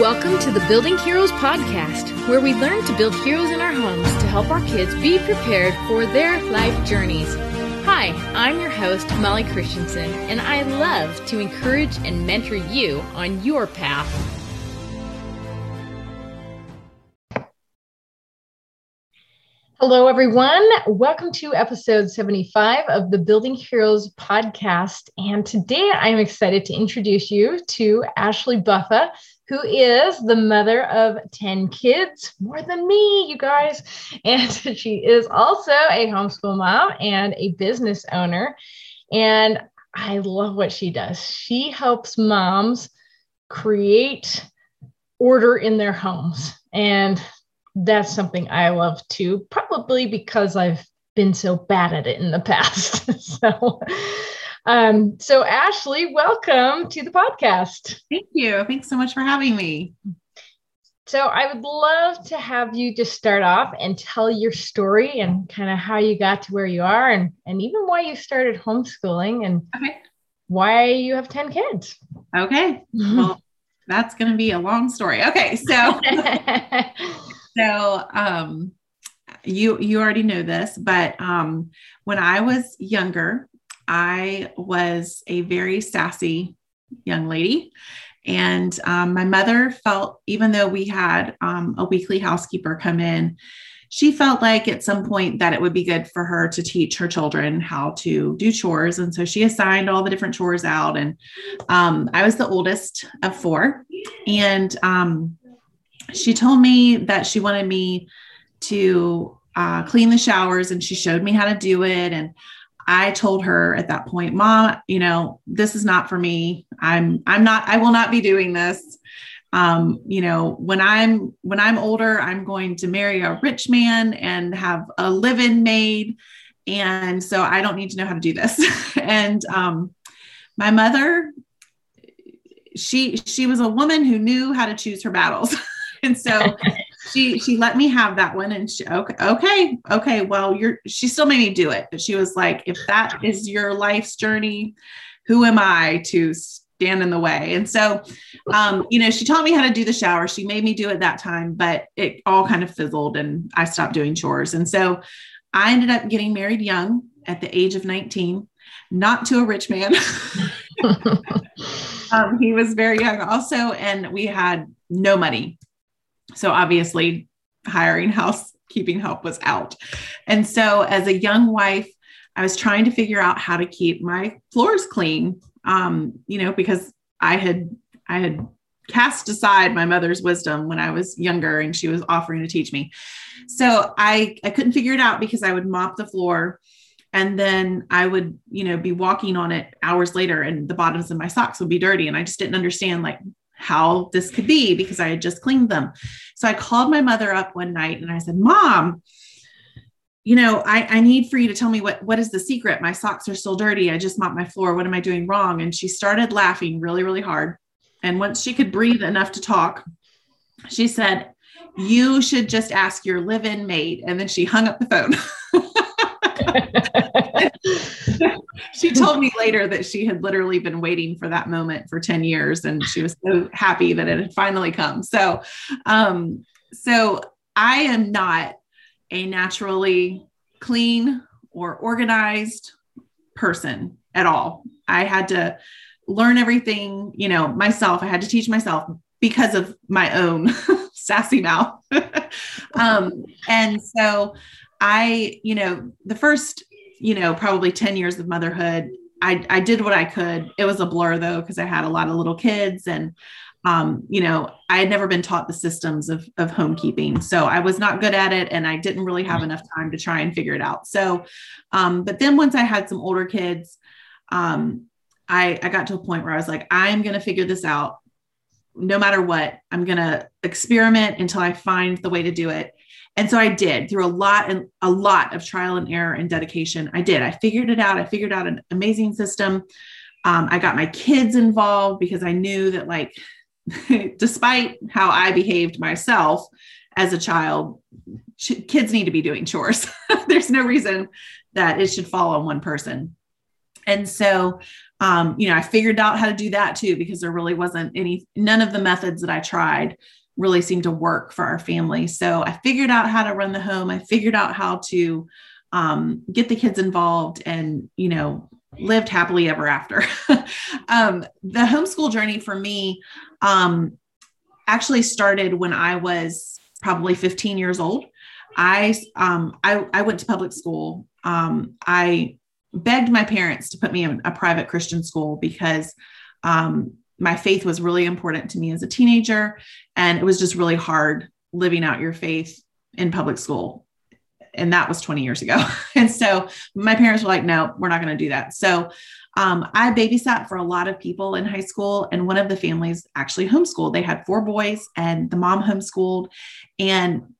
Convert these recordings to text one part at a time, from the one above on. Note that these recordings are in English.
Welcome to the Building Heroes podcast, where we learn to build heroes in our homes to help our kids be prepared for their life journeys. Hi, I'm your host, Molly Christensen, and I love to encourage and mentor you on your path. Hello, everyone. Welcome to episode 75 of the Building Heroes podcast. And today I'm excited to introduce you to Ashley Buffa, who is the mother of 10 kids, more than me, you guys. And she is also a homeschool mom and a business owner. And I love what she does. She helps moms create order in their homes. And that's something I love too, probably because I've been so bad at it in the past. so, um, so Ashley, welcome to the podcast. Thank you. Thanks so much for having me. So, I would love to have you just start off and tell your story and kind of how you got to where you are and, and even why you started homeschooling and okay. why you have 10 kids. Okay. Well, that's going to be a long story. Okay. So, so um, you you already know this, but um, when I was younger, I was a very sassy young lady. And um, my mother felt, even though we had um, a weekly housekeeper come in, she felt like at some point that it would be good for her to teach her children how to do chores. And so she assigned all the different chores out. And um, I was the oldest of four. And um, she told me that she wanted me to uh, clean the showers and she showed me how to do it. And I told her at that point, mom, you know, this is not for me. I'm, I'm not, I will not be doing this. Um, you know, when I'm, when I'm older, I'm going to marry a rich man and have a live-in maid. And so I don't need to know how to do this. and, um, my mother, she, she was a woman who knew how to choose her battles. and so she she let me have that one and she okay okay okay well you're she still made me do it but she was like if that is your life's journey who am i to stand in the way? And so um you know she taught me how to do the shower. She made me do it that time but it all kind of fizzled and i stopped doing chores. And so i ended up getting married young at the age of 19 not to a rich man. Um, he was very young also and we had no money so obviously, hiring housekeeping help was out. And so, as a young wife, I was trying to figure out how to keep my floors clean. Um, you know, because I had I had cast aside my mother's wisdom when I was younger, and she was offering to teach me. So I I couldn't figure it out because I would mop the floor and then I would, you know, be walking on it hours later and the bottoms of my socks would be dirty and I just didn't understand like how this could be because I had just cleaned them. So I called my mother up one night and I said, Mom, you know, I, I need for you to tell me what, what is the secret? My socks are still dirty. I just mopped my floor. What am I doing wrong? And she started laughing really, really hard. And once she could breathe enough to talk, she said, You should just ask your live in maid. And then she hung up the phone. she told me later that she had literally been waiting for that moment for 10 years and she was so happy that it had finally come. So, um, so I am not a naturally clean or organized person at all. I had to learn everything, you know, myself. I had to teach myself because of my own sassy mouth. um, and so I, you know, the first you know, probably 10 years of motherhood, I, I did what I could. It was a blur though, because I had a lot of little kids and, um, you know, I had never been taught the systems of, of homekeeping. So I was not good at it and I didn't really have enough time to try and figure it out. So, um, but then once I had some older kids, um, I, I got to a point where I was like, I'm going to figure this out no matter what. I'm going to experiment until I find the way to do it. And so I did through a lot and a lot of trial and error and dedication. I did. I figured it out. I figured out an amazing system. Um, I got my kids involved because I knew that, like, despite how I behaved myself as a child, kids need to be doing chores. There's no reason that it should fall on one person. And so, um, you know, I figured out how to do that too because there really wasn't any, none of the methods that I tried really seemed to work for our family. So I figured out how to run the home. I figured out how to um, get the kids involved and, you know, lived happily ever after. um, the homeschool journey for me um, actually started when I was probably 15 years old. I, um, I, I went to public school. Um, I begged my parents to put me in a private Christian school because um, my faith was really important to me as a teenager. And it was just really hard living out your faith in public school. And that was 20 years ago. and so my parents were like, no, we're not going to do that. So um, I babysat for a lot of people in high school, and one of the families actually homeschooled. They had four boys, and the mom homeschooled. And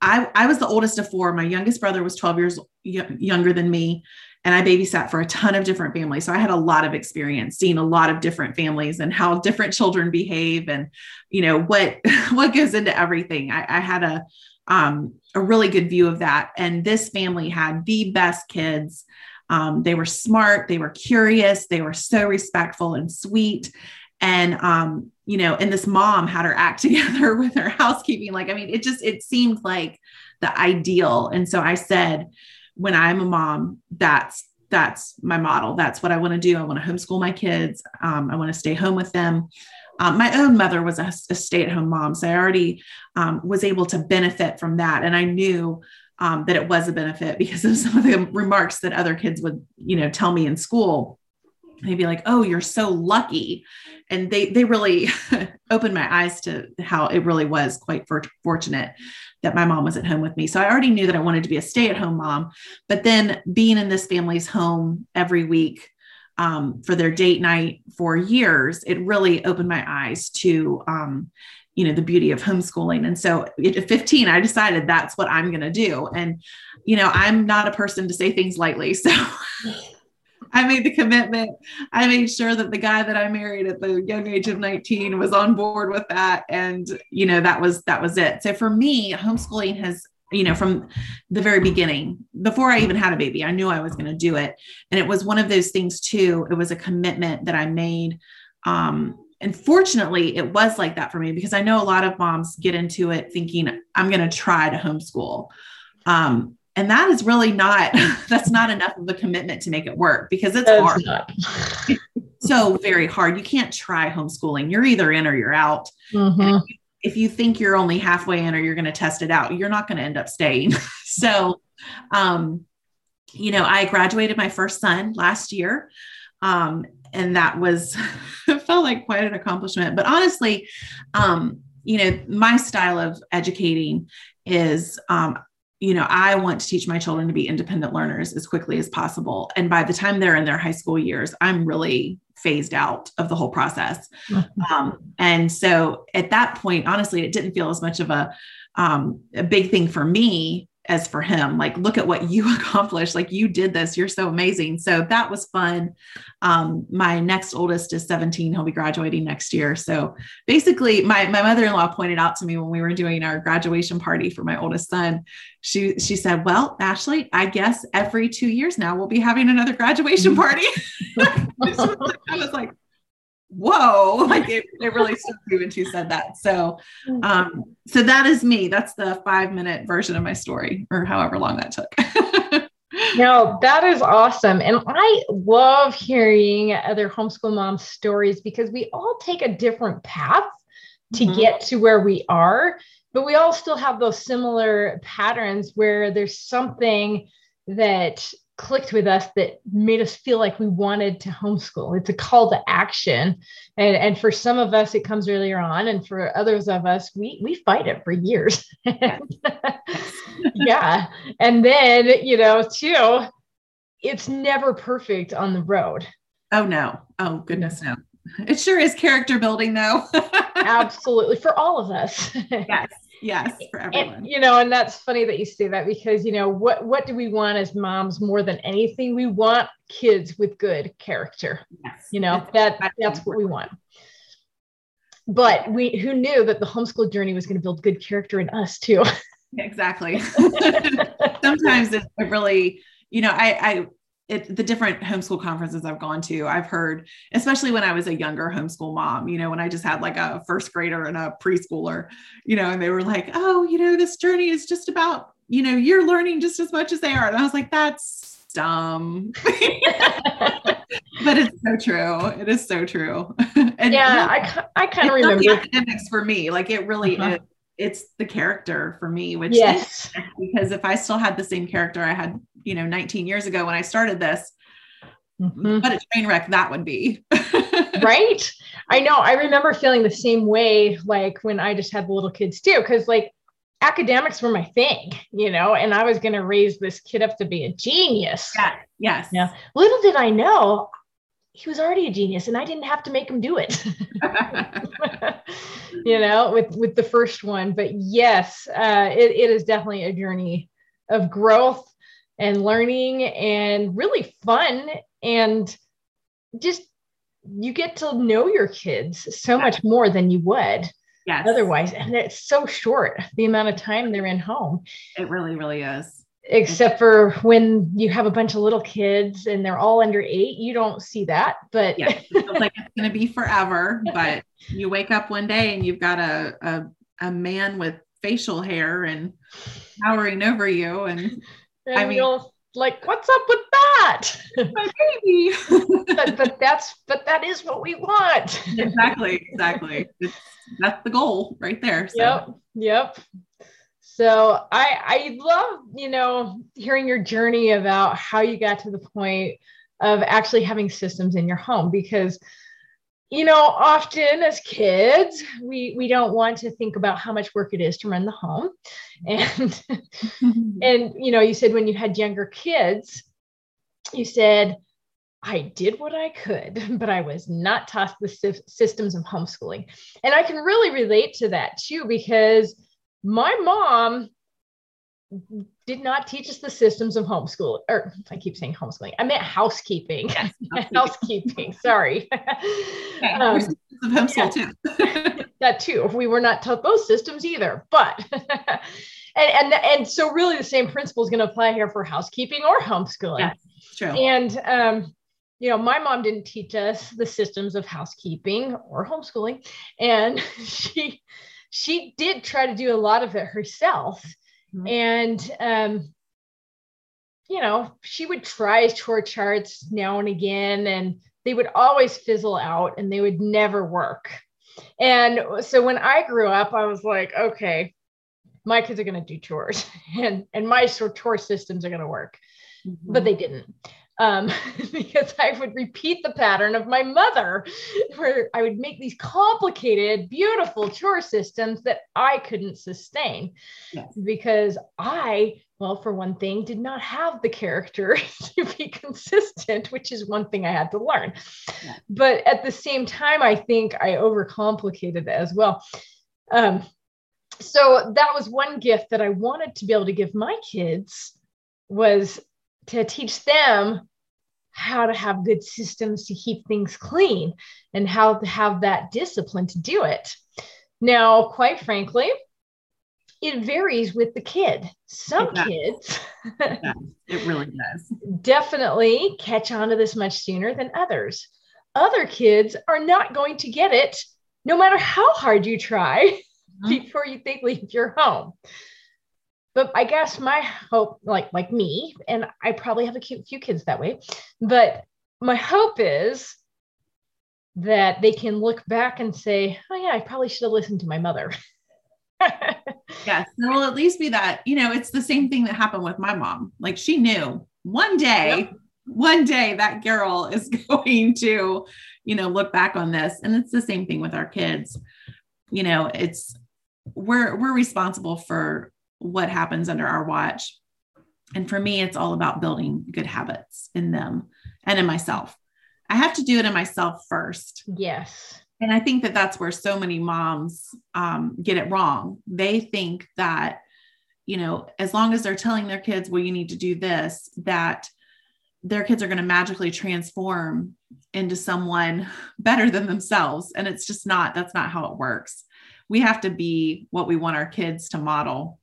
I, I was the oldest of four. My youngest brother was 12 years y- younger than me and I babysat for a ton of different families. So I had a lot of experience seeing a lot of different families and how different children behave and, you know, what, what goes into everything. I, I had a, um, a really good view of that. And this family had the best kids. Um, they were smart, they were curious, they were so respectful and sweet. And, um, you know, and this mom had her act together with her housekeeping. Like, I mean, it just, it seemed like the ideal. And so I said, when I'm a mom, that's that's my model. That's what I want to do. I want to homeschool my kids. Um, I want to stay home with them. Um, my own mother was a, a stay-at-home mom, so I already um, was able to benefit from that, and I knew um, that it was a benefit because of some of the remarks that other kids would, you know, tell me in school. They'd be like, "Oh, you're so lucky," and they they really opened my eyes to how it really was quite for, fortunate that my mom was at home with me. So I already knew that I wanted to be a stay at home mom. But then being in this family's home every week um, for their date night for years, it really opened my eyes to, um, you know, the beauty of homeschooling. And so at 15, I decided that's what I'm going to do. And, you know, I'm not a person to say things lightly. So I made the commitment. I made sure that the guy that I married at the young age of 19 was on board with that. And, you know, that was, that was it. So for me, homeschooling has, you know, from the very beginning, before I even had a baby, I knew I was going to do it. And it was one of those things too. It was a commitment that I made. Um, and fortunately, it was like that for me because I know a lot of moms get into it thinking, I'm going to try to homeschool. Um, and that is really not that's not enough of a commitment to make it work because it's that's hard. so very hard. You can't try homeschooling. You're either in or you're out. Mm-hmm. if you think you're only halfway in or you're going to test it out you're not going to end up staying. So um you know i graduated my first son last year um and that was felt like quite an accomplishment. But honestly um you know my style of educating is um, you know, I want to teach my children to be independent learners as quickly as possible. And by the time they're in their high school years, I'm really phased out of the whole process. Mm-hmm. Um, and so at that point, honestly, it didn't feel as much of a, um, a big thing for me as for him like look at what you accomplished. Like you did this. You're so amazing. So that was fun. Um, my next oldest is 17 he'll be graduating next year. So basically my, my mother-in-law pointed out to me when we were doing our graduation party for my oldest son. She she said well ashley i guess every two years now we'll be having another graduation party. I was like whoa like it, it really struck me when she said that. So um so that is me. That's the five minute version of my story or however long that took. No that is awesome. And i love hearing other homeschool moms stories because we all take a different path to mm-hmm. get to where we are but we all still have those similar patterns where there's something that clicked with us that made us feel like we wanted to homeschool. It's a call to action. And, and for some of us, it comes earlier on. And for others of us, we, we fight it for years. yeah. And then, you know, too, it's never perfect on the road. Oh, no. Oh, goodness, no. It sure is character building, though. Absolutely. For all of us. yes yes for everyone. and, you know and that's funny that you say that because you know what what do we want as moms more than anything? We want kids with good character yes. you know that that's what we want. But we who knew that the homeschool journey was going to build good character in us too. Exactly. Sometimes it really you know i i it, the different homeschool conferences I've gone to, I've heard, especially when I was a younger homeschool mom, you know, when I just had like a first grader and a preschooler, you know, and they were like, oh, you know, this journey is just about, you know, you're learning just as much as they are. And I was like, that's dumb. but it's so true. It is so true. and yeah, I, I kind of remember academics for me. Like it really uh-huh. is it's the character for me, which yes, because if I still had the same character I had, you know, 19 years ago when I started this, mm-hmm. what a train wreck that would be. right. I know. I remember feeling the same way, like when I just had the little kids too, because like academics were my thing, you know, and I was going to raise this kid up to be a genius. Yeah. Yes. Yeah. Little did I know he was already a genius and I didn't have to make him do it. you know, with with the first one. But yes, uh, it, it is definitely a journey of growth and learning and really fun and just you get to know your kids so much more than you would yes. otherwise and it's so short the amount of time they're in home it really really is except for when you have a bunch of little kids and they're all under eight you don't see that but yeah, it feels like it's going to be forever but you wake up one day and you've got a, a, a man with facial hair and towering over you and, and i mean like what's up with that? My baby. But, but that's but that is what we want. Exactly exactly. It's, that's the goal right there so. yep yep so I I love, you know, hearing your journey about how you got to the point of actually having systems in your home because you know, often as kids, we we don't want to think about how much work it is to run the home. And and you know, you said when you had younger kids, you said I did what I could, but I was not taught the systems of homeschooling. And I can really relate to that too because my mom did not teach us the systems of homeschool or I keep saying homeschooling. I meant housekeeping. Yes, housekeeping. Sorry. Okay. Um, of homeschool yeah. too. that too. We were not taught those systems either, but and and and so really the same principle is going to apply here for housekeeping or homeschooling. Yes, true. And um, you know, my mom didn't teach us the systems of housekeeping or homeschooling, and she she did try to do a lot of it herself. Mm-hmm. And, um, you know, she would try chore charts now and again, and they would always fizzle out and they would never work. And so when I grew up, I was like, okay, my kids are going to do chores and, and my chore systems are going to work. Mm-hmm. But they didn't um, because I would repeat the pattern of my mother, where I would make these complicated, beautiful chore systems that I couldn't sustain yes. because I, well, for one thing, did not have the character to be consistent, which is one thing I had to learn. But at the same time, I think I overcomplicated it as well. Um, so that was one gift that I wanted to be able to give my kids was to teach them how to have good systems to keep things clean and how to have that discipline to do it. Now, quite frankly, it varies with the kid. Some it kids it really does. definitely catch on to this much sooner than others. Other kids are not going to get it no matter how hard you try mm-hmm. before you think leave your home but I guess my hope, like like me, and I probably have a few kids that way, but my hope is that they can look back and say, "Oh yeah, I probably should have listened to my mother." yes, there will at least be that. You know, it's the same thing that happened with my mom. Like she knew one day, yep. one day that girl is going to, you know, look back on this, and it's the same thing with our kids. You know, it's we're we're responsible for what happens under our watch. And for me, it's all about building good habits in them and in myself. I have to do it in myself first. Yes. And I think that that's where so many moms um, get it wrong. They think that, you know, as long as they're telling their kids, well, you need to do this, that their kids are going to magically transform into someone better than themselves. And it's just not, that's not how it works. We have to be what we want our kids to model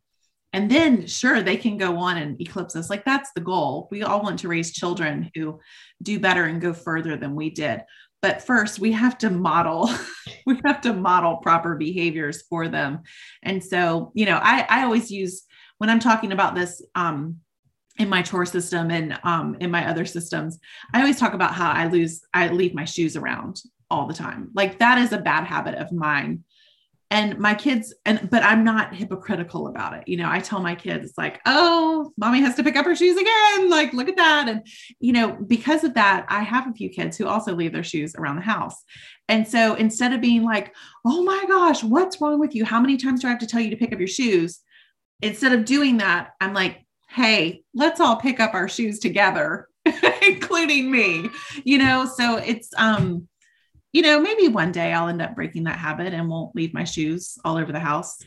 and then sure they can go on and eclipse us. Like that's the goal. We all want to raise children who do better and go further than we did. But first we have to model we have to model proper behaviors for them. And so you know i i always use when i'm talking about this um in my chore system and um, in my other systems i always talk about how i lose i leave my shoes around all the time. Like that is a bad habit of mine and my kids and but i'm not hypocritical about it. You know i tell my kids like oh mommy has to pick up her shoes again. Like look at that. And you know because of that i have a few kids who also leave their shoes around the house. And so instead of being like oh my gosh what's wrong with you? How many times do i have to tell you to pick up your shoes? Instead of doing that i'm like hey let's all pick up our shoes together including me. You know so it's um you know, maybe one day I'll end up breaking that habit and won't leave my shoes all over the house.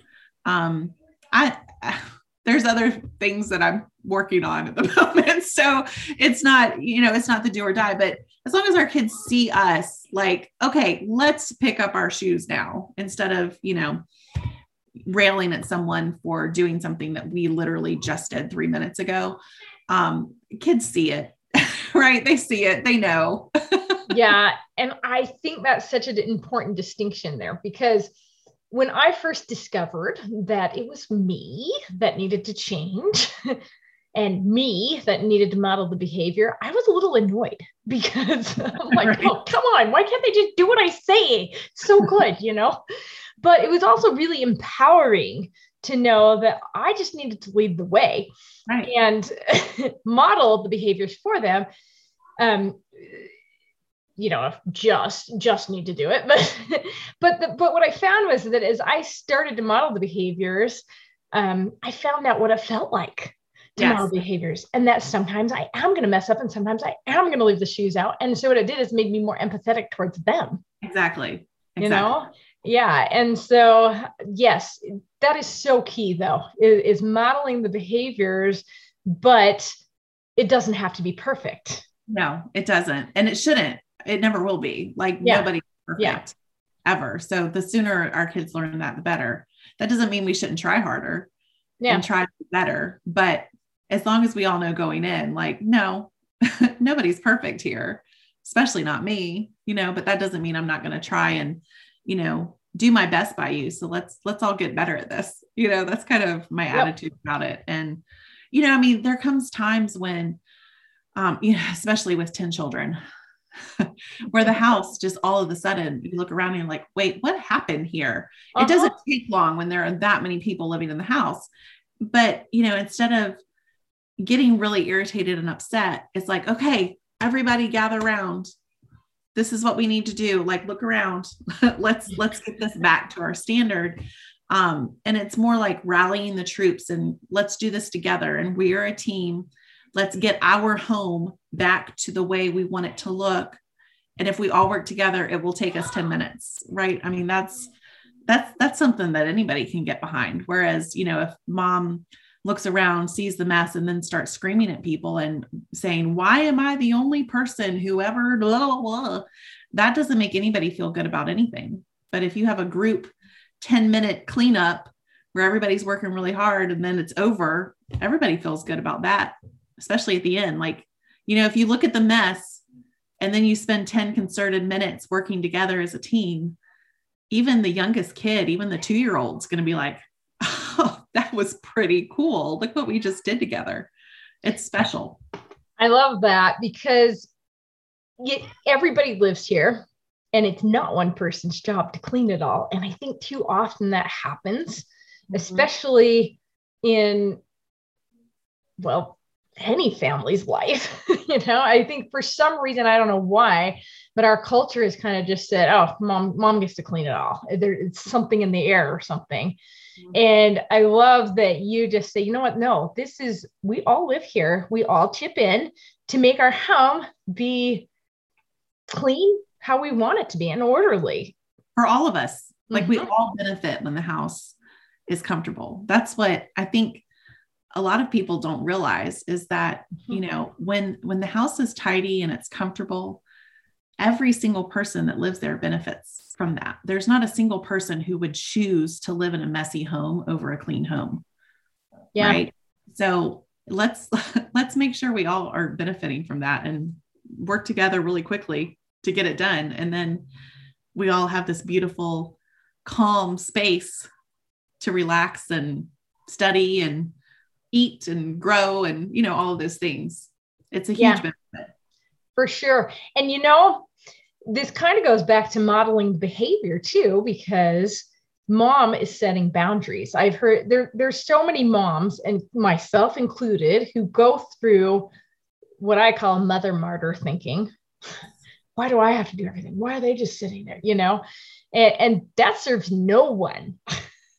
Um, I, there's other things that I'm working on at the moment. So it's not, you know, it's not the do or die, but as long as our kids see us like, okay, let's pick up our shoes now instead of, you know, railing at someone for doing something that we literally just did three minutes ago. Um, kids see it, right? They see it, they know. yeah. And I think that's such an important distinction there because when I first discovered that it was me that needed to change and me that needed to model the behavior, I was a little annoyed because I'm like, right. oh, come on, why can't they just do what I say? So good, you know? But it was also really empowering to know that I just needed to lead the way right. and model the behaviors for them. Um, you know just just need to do it. But but the, but what i found was that as i started to model the behaviors um, i found out what it felt like to yes. model behaviors and that sometimes i am going to mess up and sometimes i am going to leave the shoes out. And so what it did is made me more empathetic towards them. Exactly, exactly. you know? Yeah. And so yes that is so key though is, is modeling the behaviors but it doesn't have to be perfect. No it doesn't. And it shouldn't it never will be. Like yeah. nobody's perfect yeah. ever. So the sooner our kids learn that, the better. That doesn't mean we shouldn't try harder yeah. and try better. But as long as we all know going in, like, no, nobody's perfect here, especially not me, you know, but that doesn't mean I'm not going to try and, you know, do my best by you. So let's, let's all get better at this. You know, that's kind of my yep. attitude about it. And, you know, I mean, there comes times when, um, you know, especially with 10 children, where the house just all of a sudden you look around and you're like, wait, what happened here? Uh-huh. It doesn't take long when there are that many people living in the house. But, you know, instead of getting really irritated and upset, it's like, okay, everybody gather around. This is what we need to do. Like, look around. let's let's get this back to our standard. Um, and it's more like rallying the troops and let's do this together. And we are a team let's get our home back to the way we want it to look. And if we all work together it will take us 10 minutes right? I mean that's that's that's something that anybody can get behind. Whereas you know if mom looks around sees the mess and then starts screaming at people and saying why am i the only person who ever blah, blah, blah, that doesn't make anybody feel good about anything. But if you have a group 10 minute cleanup where everybody's working really hard and then it's over everybody feels good about that especially at the end. Like, you know, if you look at the mess and then you spend 10 concerted minutes working together as a team, even the youngest kid, even the two year old's going to be like, oh, that was pretty cool. Look what we just did together. It's special. I love that because everybody lives here and it's not one person's job to clean it all. And I think too often that happens, mm-hmm. especially in, well, any family's life. you know, I think for some reason, I don't know why, but our culture has kind of just said, oh, mom, mom gets to clean it all. There, it's something in the air or something. Mm-hmm. And I love that you just say, you know what? No, this is, we all live here. We all chip in to make our home be clean how we want it to be and orderly. For all of us. Like mm-hmm. we all benefit when the house is comfortable. That's what I think a lot of people don't realize is that you mm-hmm. know when when the house is tidy and it's comfortable every single person that lives there benefits from that there's not a single person who would choose to live in a messy home over a clean home Yeah. Right. So let's let's make sure we all are benefiting from that and work together really quickly to get it done. And then we all have this beautiful, calm space to relax and study and eat and grow and you know all those things. It's a huge Yeah. benefit. for sure. And you know, this kind of goes back to modeling behavior too, because mom is setting boundaries. I've heard there there's so many moms, and myself included, who go through what I call mother martyr thinking. Why do I have to do everything? Why are they just sitting there? You know, and, and that serves no one.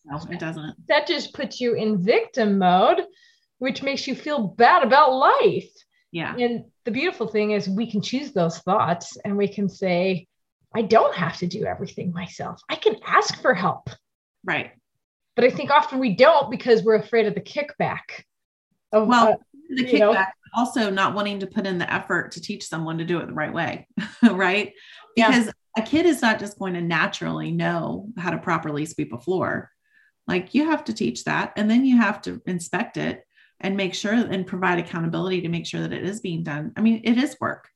No, it doesn't. That just puts you in victim mode, which makes you feel bad about life. Yeah. And the beautiful thing is we can choose those thoughts and we can say, I don't have to do everything myself. I can ask for help. Right. But I think often we don't because we're afraid of the kickback. Of, Well, uh, the you know? kickback, also not wanting to put in the effort to teach someone to do it the right way. right. Yeah. Because a kid is not just going to naturally know how to properly sweep a floor. Like you have to teach that and then you have to inspect it and make sure and provide accountability to make sure that it is being done. I mean, it is work.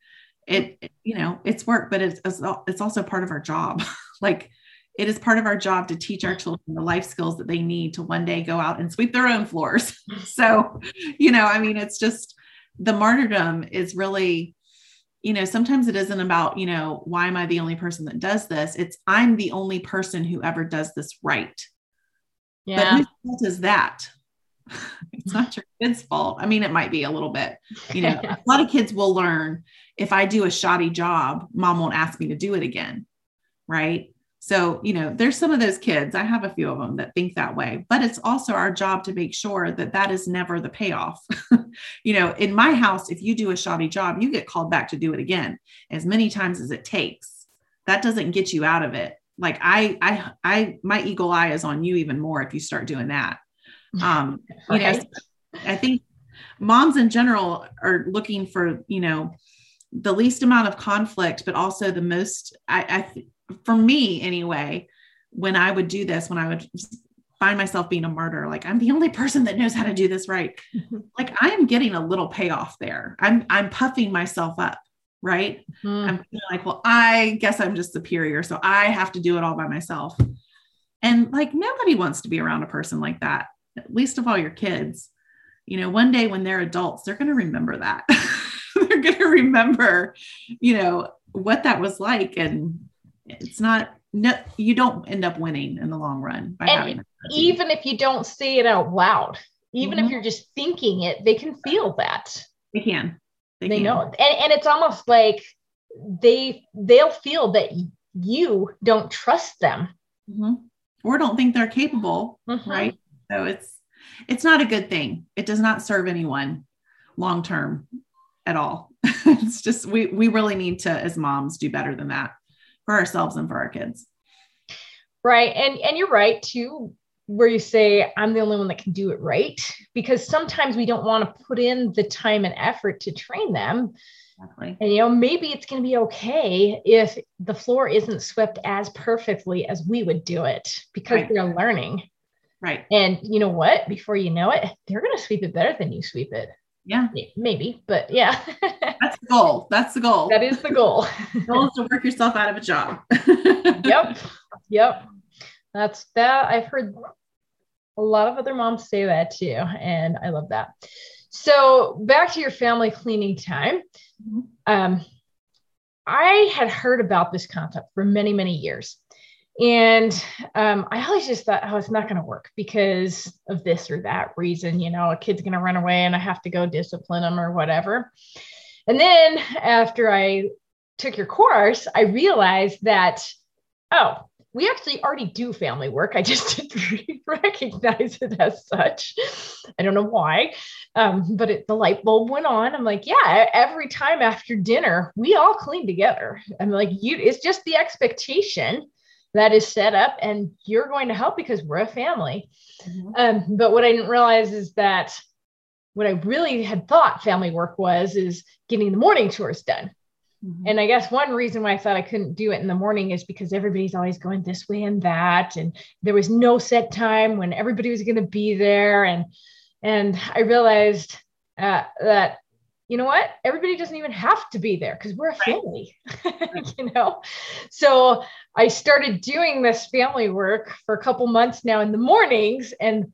It, you know, it's work, but it's it's also part of our job. like it is part of our job to teach our children the life skills that they need to one day go out and sweep their own floors. so, you know, I mean, it's just the martyrdom is really, you know, sometimes it isn't about, you know, why am I the only person that does this? It's I'm the only person who ever does this right. But whose fault is that? it's not your kid's fault. I mean, it might be a little bit. You know, a lot of kids will learn if I do a shoddy job, mom won't ask me to do it again. Right. So, you know, there's some of those kids, I have a few of them that think that way, but it's also our job to make sure that that is never the payoff. you know, in my house, if you do a shoddy job, you get called back to do it again as many times as it takes. That doesn't get you out of it. Like I, I, I, my eagle eye is on you even more if you start doing that. Um, you know, I think moms in general are looking for, you know, the least amount of conflict, but also the most, I, I for me anyway, when I would do this, when I would find myself being a martyr, like I'm the only person that knows how to do this right. like I am getting a little payoff there. I'm, I'm puffing myself up. Right. Mm. I'm like, well, I guess I'm just superior. So I have to do it all by myself. And like nobody wants to be around a person like that, at least of all your kids. You know, one day when they're adults, they're going to remember that. they're going to remember, you know, what that was like. And it's not, no, you don't end up winning in the long run by And having even if you don't say it out loud, even Mhm. if you're just thinking it, they can feel that. they can. They, can. know. And, and it's almost like they they'll feel that you don't trust them. Mhm. Or don't think they're capable Mhm. right so it's it's not a good thing it does not serve anyone long term at all it's just we we really need to as moms do better than that for ourselves and for our kids Right. And and you're right too, where you say I'm the only one that can do it right. Because sometimes we don't want to put in the time and effort to train them. exactly And you know, maybe it's going to be okay if the floor isn't swept as perfectly as we would do it because Right. they're learning. right And you know what? Before you know it, they're going to sweep it better than you sweep it. yeah Maybe, but yeah, that's the goal that's the goal that is the goal. the goal is to work yourself out of a job yep. Yep. That's that. I've heard a lot of other moms say that too. And I love that. So back to your family cleaning time. Mhm. Um, I had heard about this concept for many, many years. And um, I always just thought, oh, it's not going to work because of this or that reason. You know, a kid's going to run away and I have to go discipline them or whatever. And then after I took your course, I realized that, oh, we actually already do family work. I just didn't recognize it as such. I don't know why, um, but it, the light bulb went on. I'm like, yeah, every time after dinner, we all clean together. I'm like, you, it's just the expectation that is set up, and you're going to help because we're a family. Mhm. Um, but what I didn't realize is that what I really had thought family work was is getting the morning chores done. Mhm. And I guess one reason why I thought I couldn't do it in the morning is because everybody's always going this way and that. And there was no set time when everybody was going to be there. And And I realized uh, that you know what? Everybody doesn't even have to be there because we're a family, right. you know? So I started doing this family work for a couple months now in the mornings, and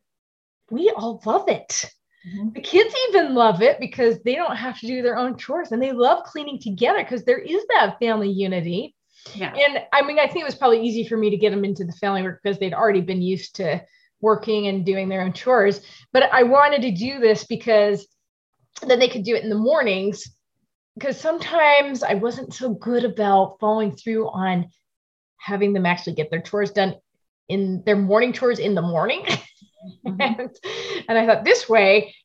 we all love it. Mm-hmm. The kids even love it because they don't have to do their own chores and they love cleaning together because there is that family unity. Yeah. And I mean, I think it was probably easy for me to get them into the family work because they'd already been used to working and doing their own chores. But I wanted to do this because then they could do it in the mornings because sometimes I wasn't so good about following through on having them actually get their chores done in their morning chores in the morning. Mm-hmm. and, and I thought this way,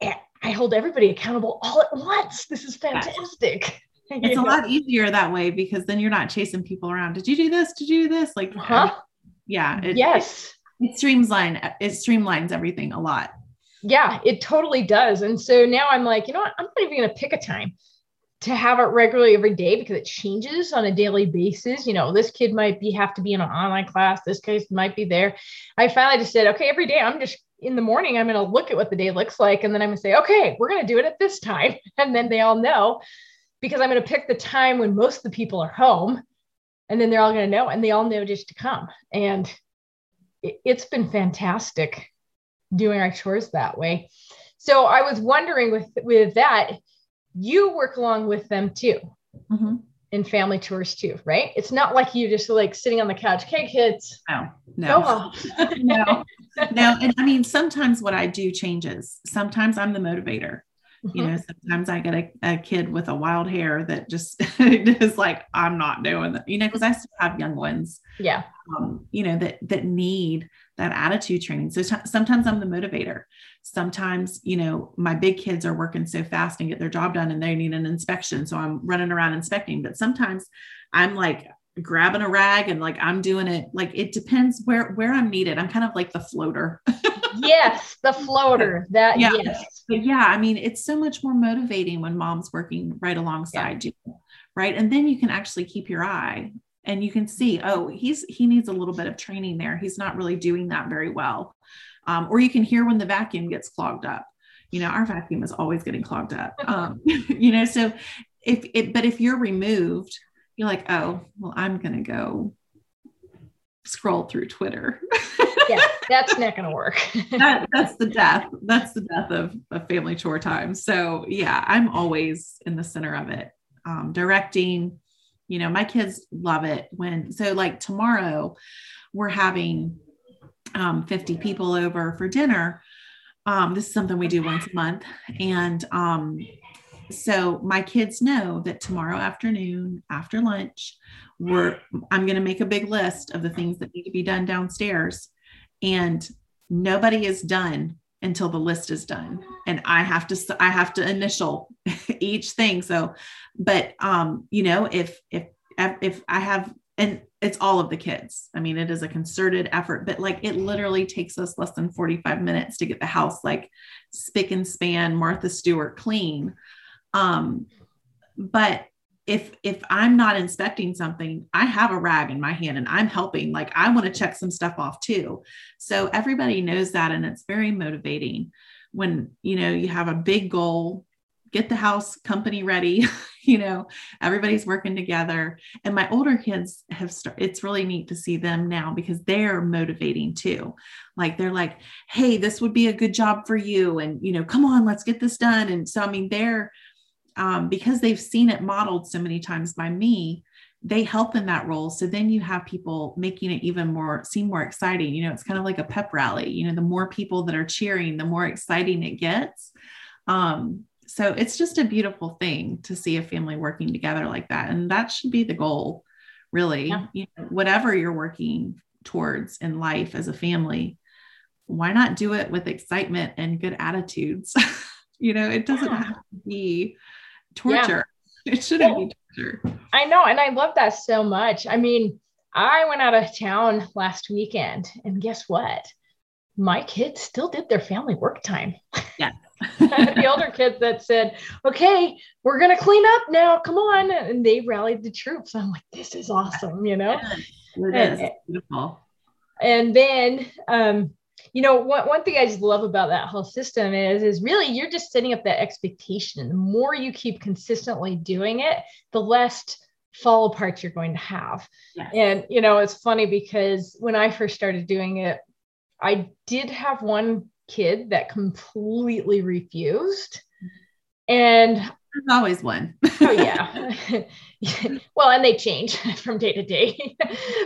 eh, I hold everybody accountable all at once. This is fantastic. It's a lot easier that way because then you're not chasing people around. Did you do this? Did you do this? Like, huh? yeah. It, yes. It, it streamlines, it streamlines everything a lot. Yeah, it totally does. And so now I'm like, you know what? I'm not even going to pick a time to have it regularly every day because it changes on a daily basis. You know, this kid might be have to be in an online class. This case might be there. I finally just said, okay, every day I'm just in the morning, I'm going to look at what the day looks like. And then I'm going to say, okay, we're going to do it at this time. And then they all know because I'm going to pick the time when most of the people are home. And then they're all going to know and they all know just to come. And it, it's been fantastic doing our chores that way. So I was wondering with with that, you work along with them too mm-hmm. in family tours too, right? It's not like you just like sitting on the couch, okay, kids. No, no, no, no. And I mean, sometimes what I do changes. Sometimes I'm the motivator. Mm-hmm. You know, sometimes I get a, a kid with a wild hair that just is like, I'm not doing that, you know, because I still have young ones. Yeah. Um, you know, that that need that attitude training. So t- sometimes I'm the motivator. Sometimes, you know, my big kids are working so fast and get their job done and they need an inspection. So I'm running around inspecting. But sometimes I'm like grabbing a rag and like I'm doing it. Like it depends where where I'm needed. I'm kind of like the floater. yes, the floater. That yeah. yes. But yeah, I mean, it's so much more motivating when mom's working right alongside yeah. you. Right. And then you can actually keep your eye and you can see oh he's he needs a little bit of training there. He's not really doing that very well. Um, or you can hear when the vacuum gets clogged up. You know our vacuum is always getting clogged up. Um, you know so if it but if you're removed you're like oh well i'm gonna go scroll through twitter. Yeah that's not gonna work. That, that's the death that's the death of, of family chore time. So yeah i'm always in the center of it. Um, directing you know my kids love it when so like tomorrow we're having um, 50 people over for dinner. Um, this is something we do once a month. And um, so my kids know that tomorrow afternoon after lunch we're i'm going to make a big list of the things that need to be done downstairs. And nobody is done until the list is done. And i have to i have to initial each thing. So but um you know if if if i have and it's all of the kids. I mean it is a concerted effort but like it literally takes us less than 45 minutes to get the house like spick and span martha stewart clean. Um but if if i'm not inspecting something i have a rag in my hand and i'm helping like i want to check some stuff off too. So everybody knows that and it's very motivating when you know you have a big goal get the house company ready you know everybody's working together. And my older kids have started it's really neat to see them now because they're motivating too. Like they're like hey this would be a good job for you and you know come on let's get this done. And so i mean they're um, because they've seen it modeled so many times by me they help in that role. So then you have people making it even more seem more exciting. You know it's kind of like a pep rally you know the more people that are cheering the more exciting it gets. Um, so it's just a beautiful thing to see a family working together like that. And that should be the goal really. Yeah. you know, whatever you're working towards in life as a family why not do it with excitement and good attitudes? You know it doesn't yeah. have to be torture. Yeah. It shouldn't be torture. I know. And I love that so much. I mean, I went out of town last weekend, and guess what? My kids still did their family work time. Yeah. the older kids that said, okay, we're going to clean up now. Come on. And they rallied the troops. I'm like, this is awesome, you know? It is. And, beautiful. And then, um, you know, one, one thing I just love about that whole system is, is really you're just setting up that expectation. The more you keep consistently doing it, the less fall apart you're going to have. Yes. And, you know, it's funny because when I first started doing it, I did have one kid that completely refused. And there's always one. oh yeah. well, and they change from day to day.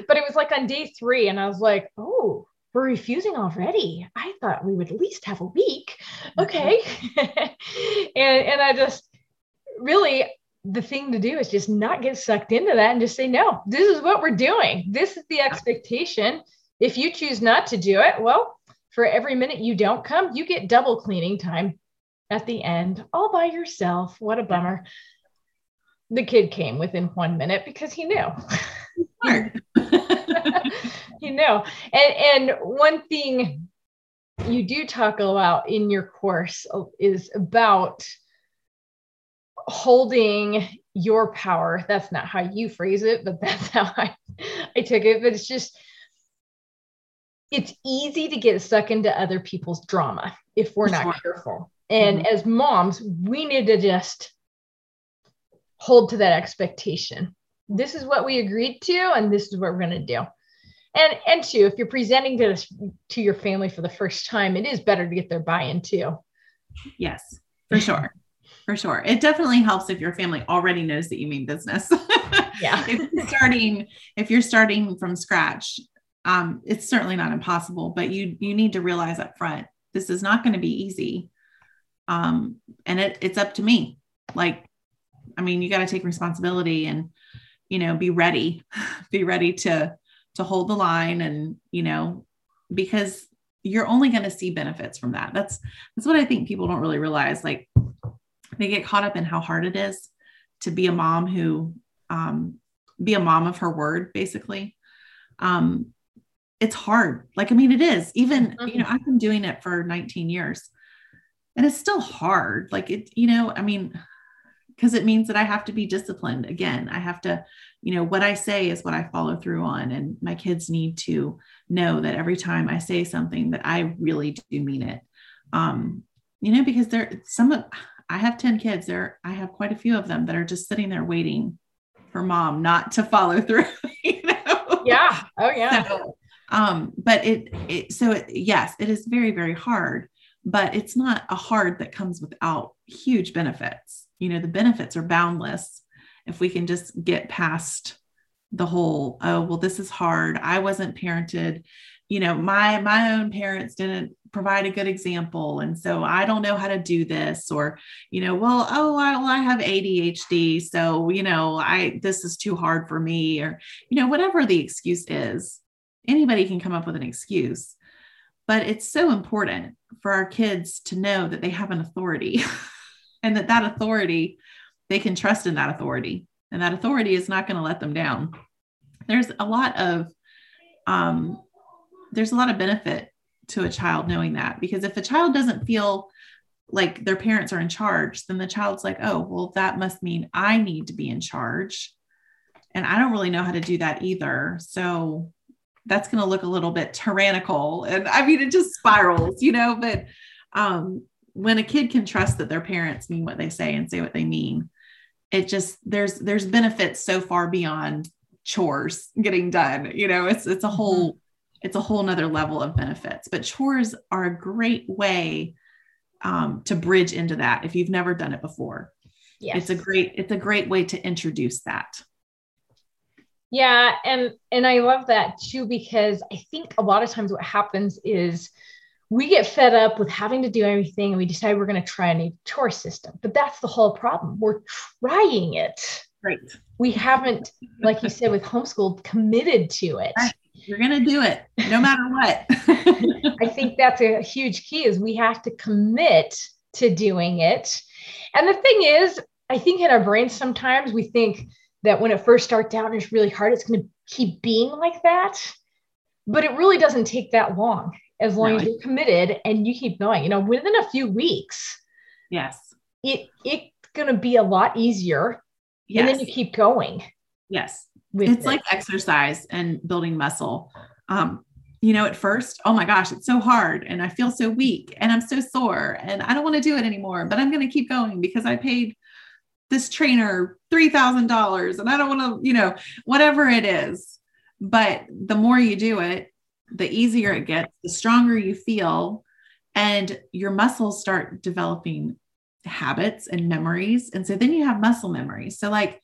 but it was like on day three, and I was like, oh, we're refusing already. I thought we would at least have a week. Mm-hmm. Okay. and and I just really the thing to do is just not get sucked into that and just say, no, this is what we're doing. This is the expectation. If you choose not to do it, well, for every minute you don't come, you get double cleaning time at the end all by yourself. What a bummer. The kid came within one minute because he knew. he know, And, and one thing you do talk about in your course is about holding your power. That's not how you phrase it, but that's how I, I took it. But it's just, it's easy to get stuck into other people's drama if we're not careful. And mm-hmm. as moms, we need to just hold to that expectation. This is what we agreed to, and this is what we're going to do. And and two, if you're presenting to this, to your family for the first time, it is better to get their buy-in too. Yes, for sure. For sure. It definitely helps if your family already knows that you mean business. Yeah. if you're starting, if you're starting from scratch, um, it's certainly not impossible, but you you need to realize up front this is not going to be easy. Um, and it, it's up to me. Like, I mean, you got to take responsibility and you know be ready, be ready to to hold the line, and you know because you're only going to see benefits from that. That's that's what I think people don't really realize. Like they get caught up in how hard it is to be a mom who um, be a mom of her word, basically. Um, it's hard. Like, I mean, it is. Even, mm-hmm. you know, I've been doing it for 19 years and it's still hard. Like, it, you know, I mean, because it means that I have to be disciplined. Again, I have to, you know, what I say is what I follow through on. And my kids need to know that every time I say something that I really do mean it. Um, you know, because there some of I have 10 kids there. I have quite a few of them that are just sitting there waiting for mom not to follow through. You know? Yeah. Oh yeah. So, um, but it, it so it, yes, it is very, very hard, but it's not a hard that comes without huge benefits. You know, the benefits are boundless if we can just get past the whole, oh, well, this is hard. I wasn't parented. You know, my my own parents didn't provide a good example and so i don't know how to do this or you know well oh I, well, I have adhd so you know i this is too hard for me or you know whatever the excuse is anybody can come up with an excuse but it's so important for our kids to know that they have an authority and that that authority they can trust in that authority and that authority is not going to let them down. There's a lot of um, there's a lot of benefit to a child knowing that because if a child doesn't feel like their parents are in charge then the child's like oh well that must mean i need to be in charge and i don't really know how to do that either. So that's going to look a little bit tyrannical and i mean it just spirals you know but um, when a kid can trust that their parents mean what they say and say what they mean it just there's there's benefits so far beyond chores getting done you know it's it's a mm-hmm. whole it's a whole nother level of benefits but chores are a great way um, to bridge into that if you've never done it before yes. it's a great it's a great way to introduce that yeah, and and I love that too because I think a lot of times what happens is we get fed up with having to do everything and we decide we're going to try a new chore system. But that's the whole problem. We're trying it. Right. We haven't, like you said, with homeschool, committed to it. Right. You're going to do it no matter what. I think that's a huge key is we have to commit to doing it. And the thing is, I think in our brains sometimes we think that when it first starts out and it's really hard, it's going to keep being like that. But it really doesn't take that long as long no, as you're committed and you keep going. You know, within a few weeks, yes, it it's going to be a lot easier. Yes. And then you keep going. Yes. It's it. like exercise and building muscle. Um, you know, at first, oh my gosh, it's so hard and I feel so weak and I'm so sore and I don't want to do it anymore, but I'm going to keep going because I paid this trainer $3,000 and I don't want to, you know, whatever it is. But the more you do it, the easier it gets, the stronger you feel, and your muscles start developing habits and memories. And so then you have muscle memory. So, like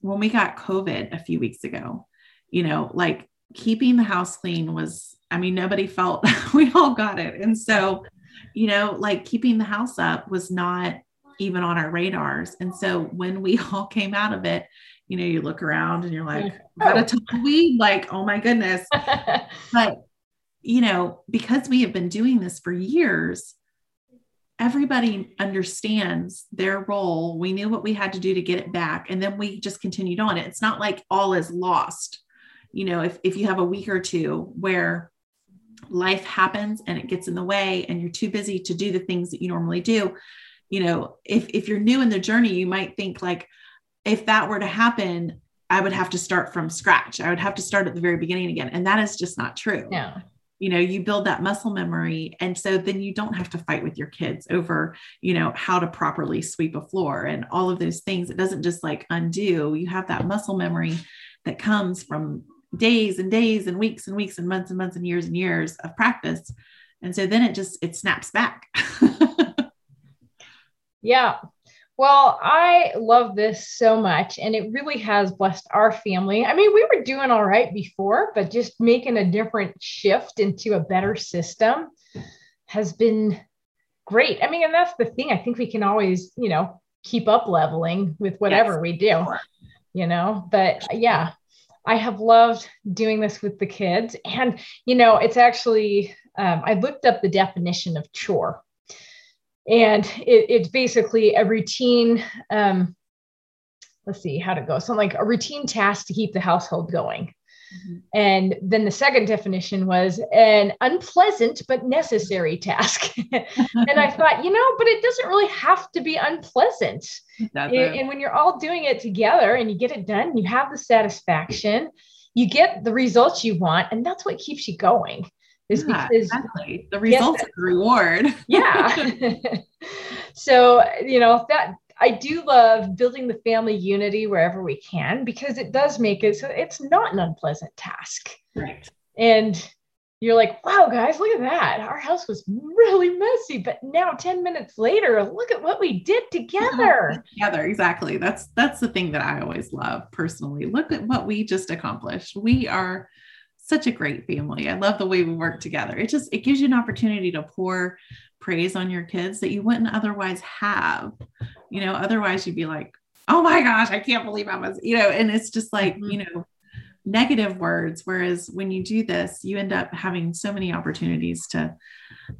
when we got COVID a few weeks ago, you know, like keeping the house clean was, I mean, nobody felt we all got it. And so, you know, like keeping the house up was not even on our radars. And so when we all came out of it, you know, you look around and you're like, got a oh. tumbleweed? Like, oh my goodness. but, you know, because we have been doing this for years, everybody understands their role. We knew what we had to do to get it back. And then we just continued on. it. It's not like all is lost. You know, if, if you have a week or two where life happens and it gets in the way and you're too busy to do the things that you normally do, you know, if, if you're new in the journey, you might think like, if that were to happen, I would have to start from scratch. I would have to start at the very beginning again. And that is just not true. Yeah. You know, you build that muscle memory. And so then you don't have to fight with your kids over, you know, how to properly sweep a floor and all of those things. It doesn't just like undo. You have that muscle memory that comes from days and days and weeks and weeks and months and months and years and years of practice. And so then it just it snaps back. yeah. Well, I love this so much, and it really has blessed our family. I mean, we were doing all right before, but just making a different shift into a better system has been great. I mean, and that's the thing. I think we can always, you know, keep up leveling with whatever yes. we do, you know. But yeah, I have loved doing this with the kids. And, you know, it's actually, um, I looked up the definition of chore and it, it's basically a routine um, let's see how to go? So like a routine task to keep the household going. Mm-hmm. and then the second definition was an unpleasant but necessary task. And i thought you know but it doesn't really have to be unpleasant. And, and when you're all doing it together and you get it done you have the satisfaction you get the results you want and that's what keeps you going is yeah, because exactly. the results yes, reward. yeah. so, you know, that I do love building the family unity wherever we can because it does make it so it's not an unpleasant task. Right. And you're like, wow, guys, look at that. Our house was really messy, but now 10 minutes later, look at what we did together. Together, exactly. That's that's the thing that I always love personally. Look at what we just accomplished. We are such a great family. I love the way we work together. It just it gives you an opportunity to pour praise on your kids that you wouldn't otherwise have. You know, otherwise you'd be like, "Oh my gosh, I can't believe I was," you know, and it's just like, mm-hmm. you know, negative words whereas when you do this, you end up having so many opportunities to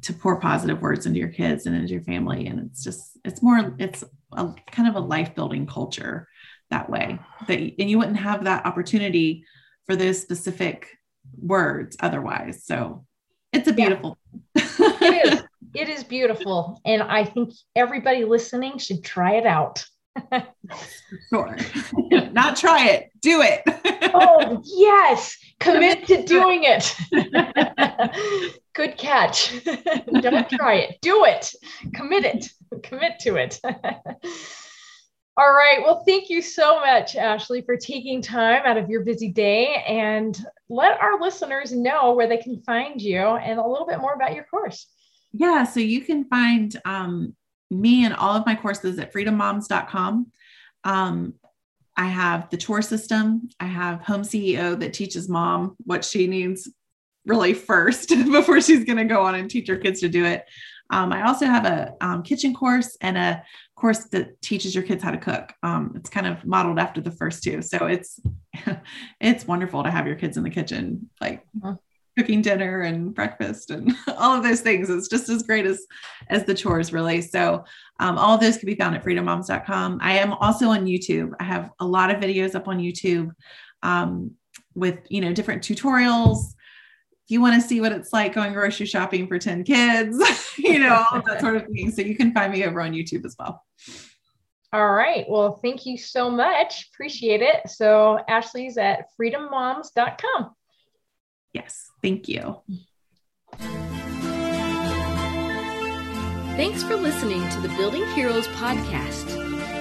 to pour positive words into your kids and into your family and it's just it's more it's a kind of a life building culture that way that and you wouldn't have that opportunity for those specific words otherwise. So it's a beautiful. Yeah. it is. It is beautiful. And I think everybody listening should try it out. sure. Not try it, do it. oh, yes. Commit to doing it. Good catch. Don't try it, do it. Commit it. Commit to it. All right. Well, thank you so much, Ashley, for taking time out of your busy day and let our listeners know where they can find you and a little bit more about your course. Yeah. So you can find um, me and all of my courses at freedommoms.com. Um, I have the chore system. I have Home CEO that teaches mom what she needs really first before she's going to go on and teach her kids to do it. Um, I also have a um, kitchen course and a course that teaches your kids how to cook. Um, it's kind of modeled after the first two, so it's it's wonderful to have your kids in the kitchen, like uh-huh. cooking dinner and breakfast and all of those things. It's just as great as as the chores, really. So um, all of those can be found at freedommoms.com. I am also on YouTube. I have a lot of videos up on YouTube um, with you know different tutorials you want to see what it's like going grocery shopping for 10 kids, you know, all that sort of thing. So you can find me over on YouTube as well. All right. Well, thank you so much. Appreciate it. So Ashley's at freedommoms.com. Yes. Thank you. Thanks for listening to the Building Heroes podcast.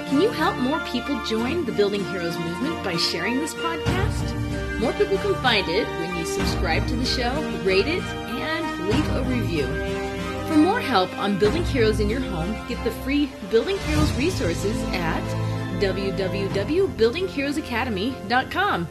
Can you help more people join the Building Heroes movement by sharing this podcast? More people can find it when you subscribe to the show, rate it, and leave a review. For more help on building heroes in your home, get the free Building Heroes resources at www.buildingheroesacademy.com.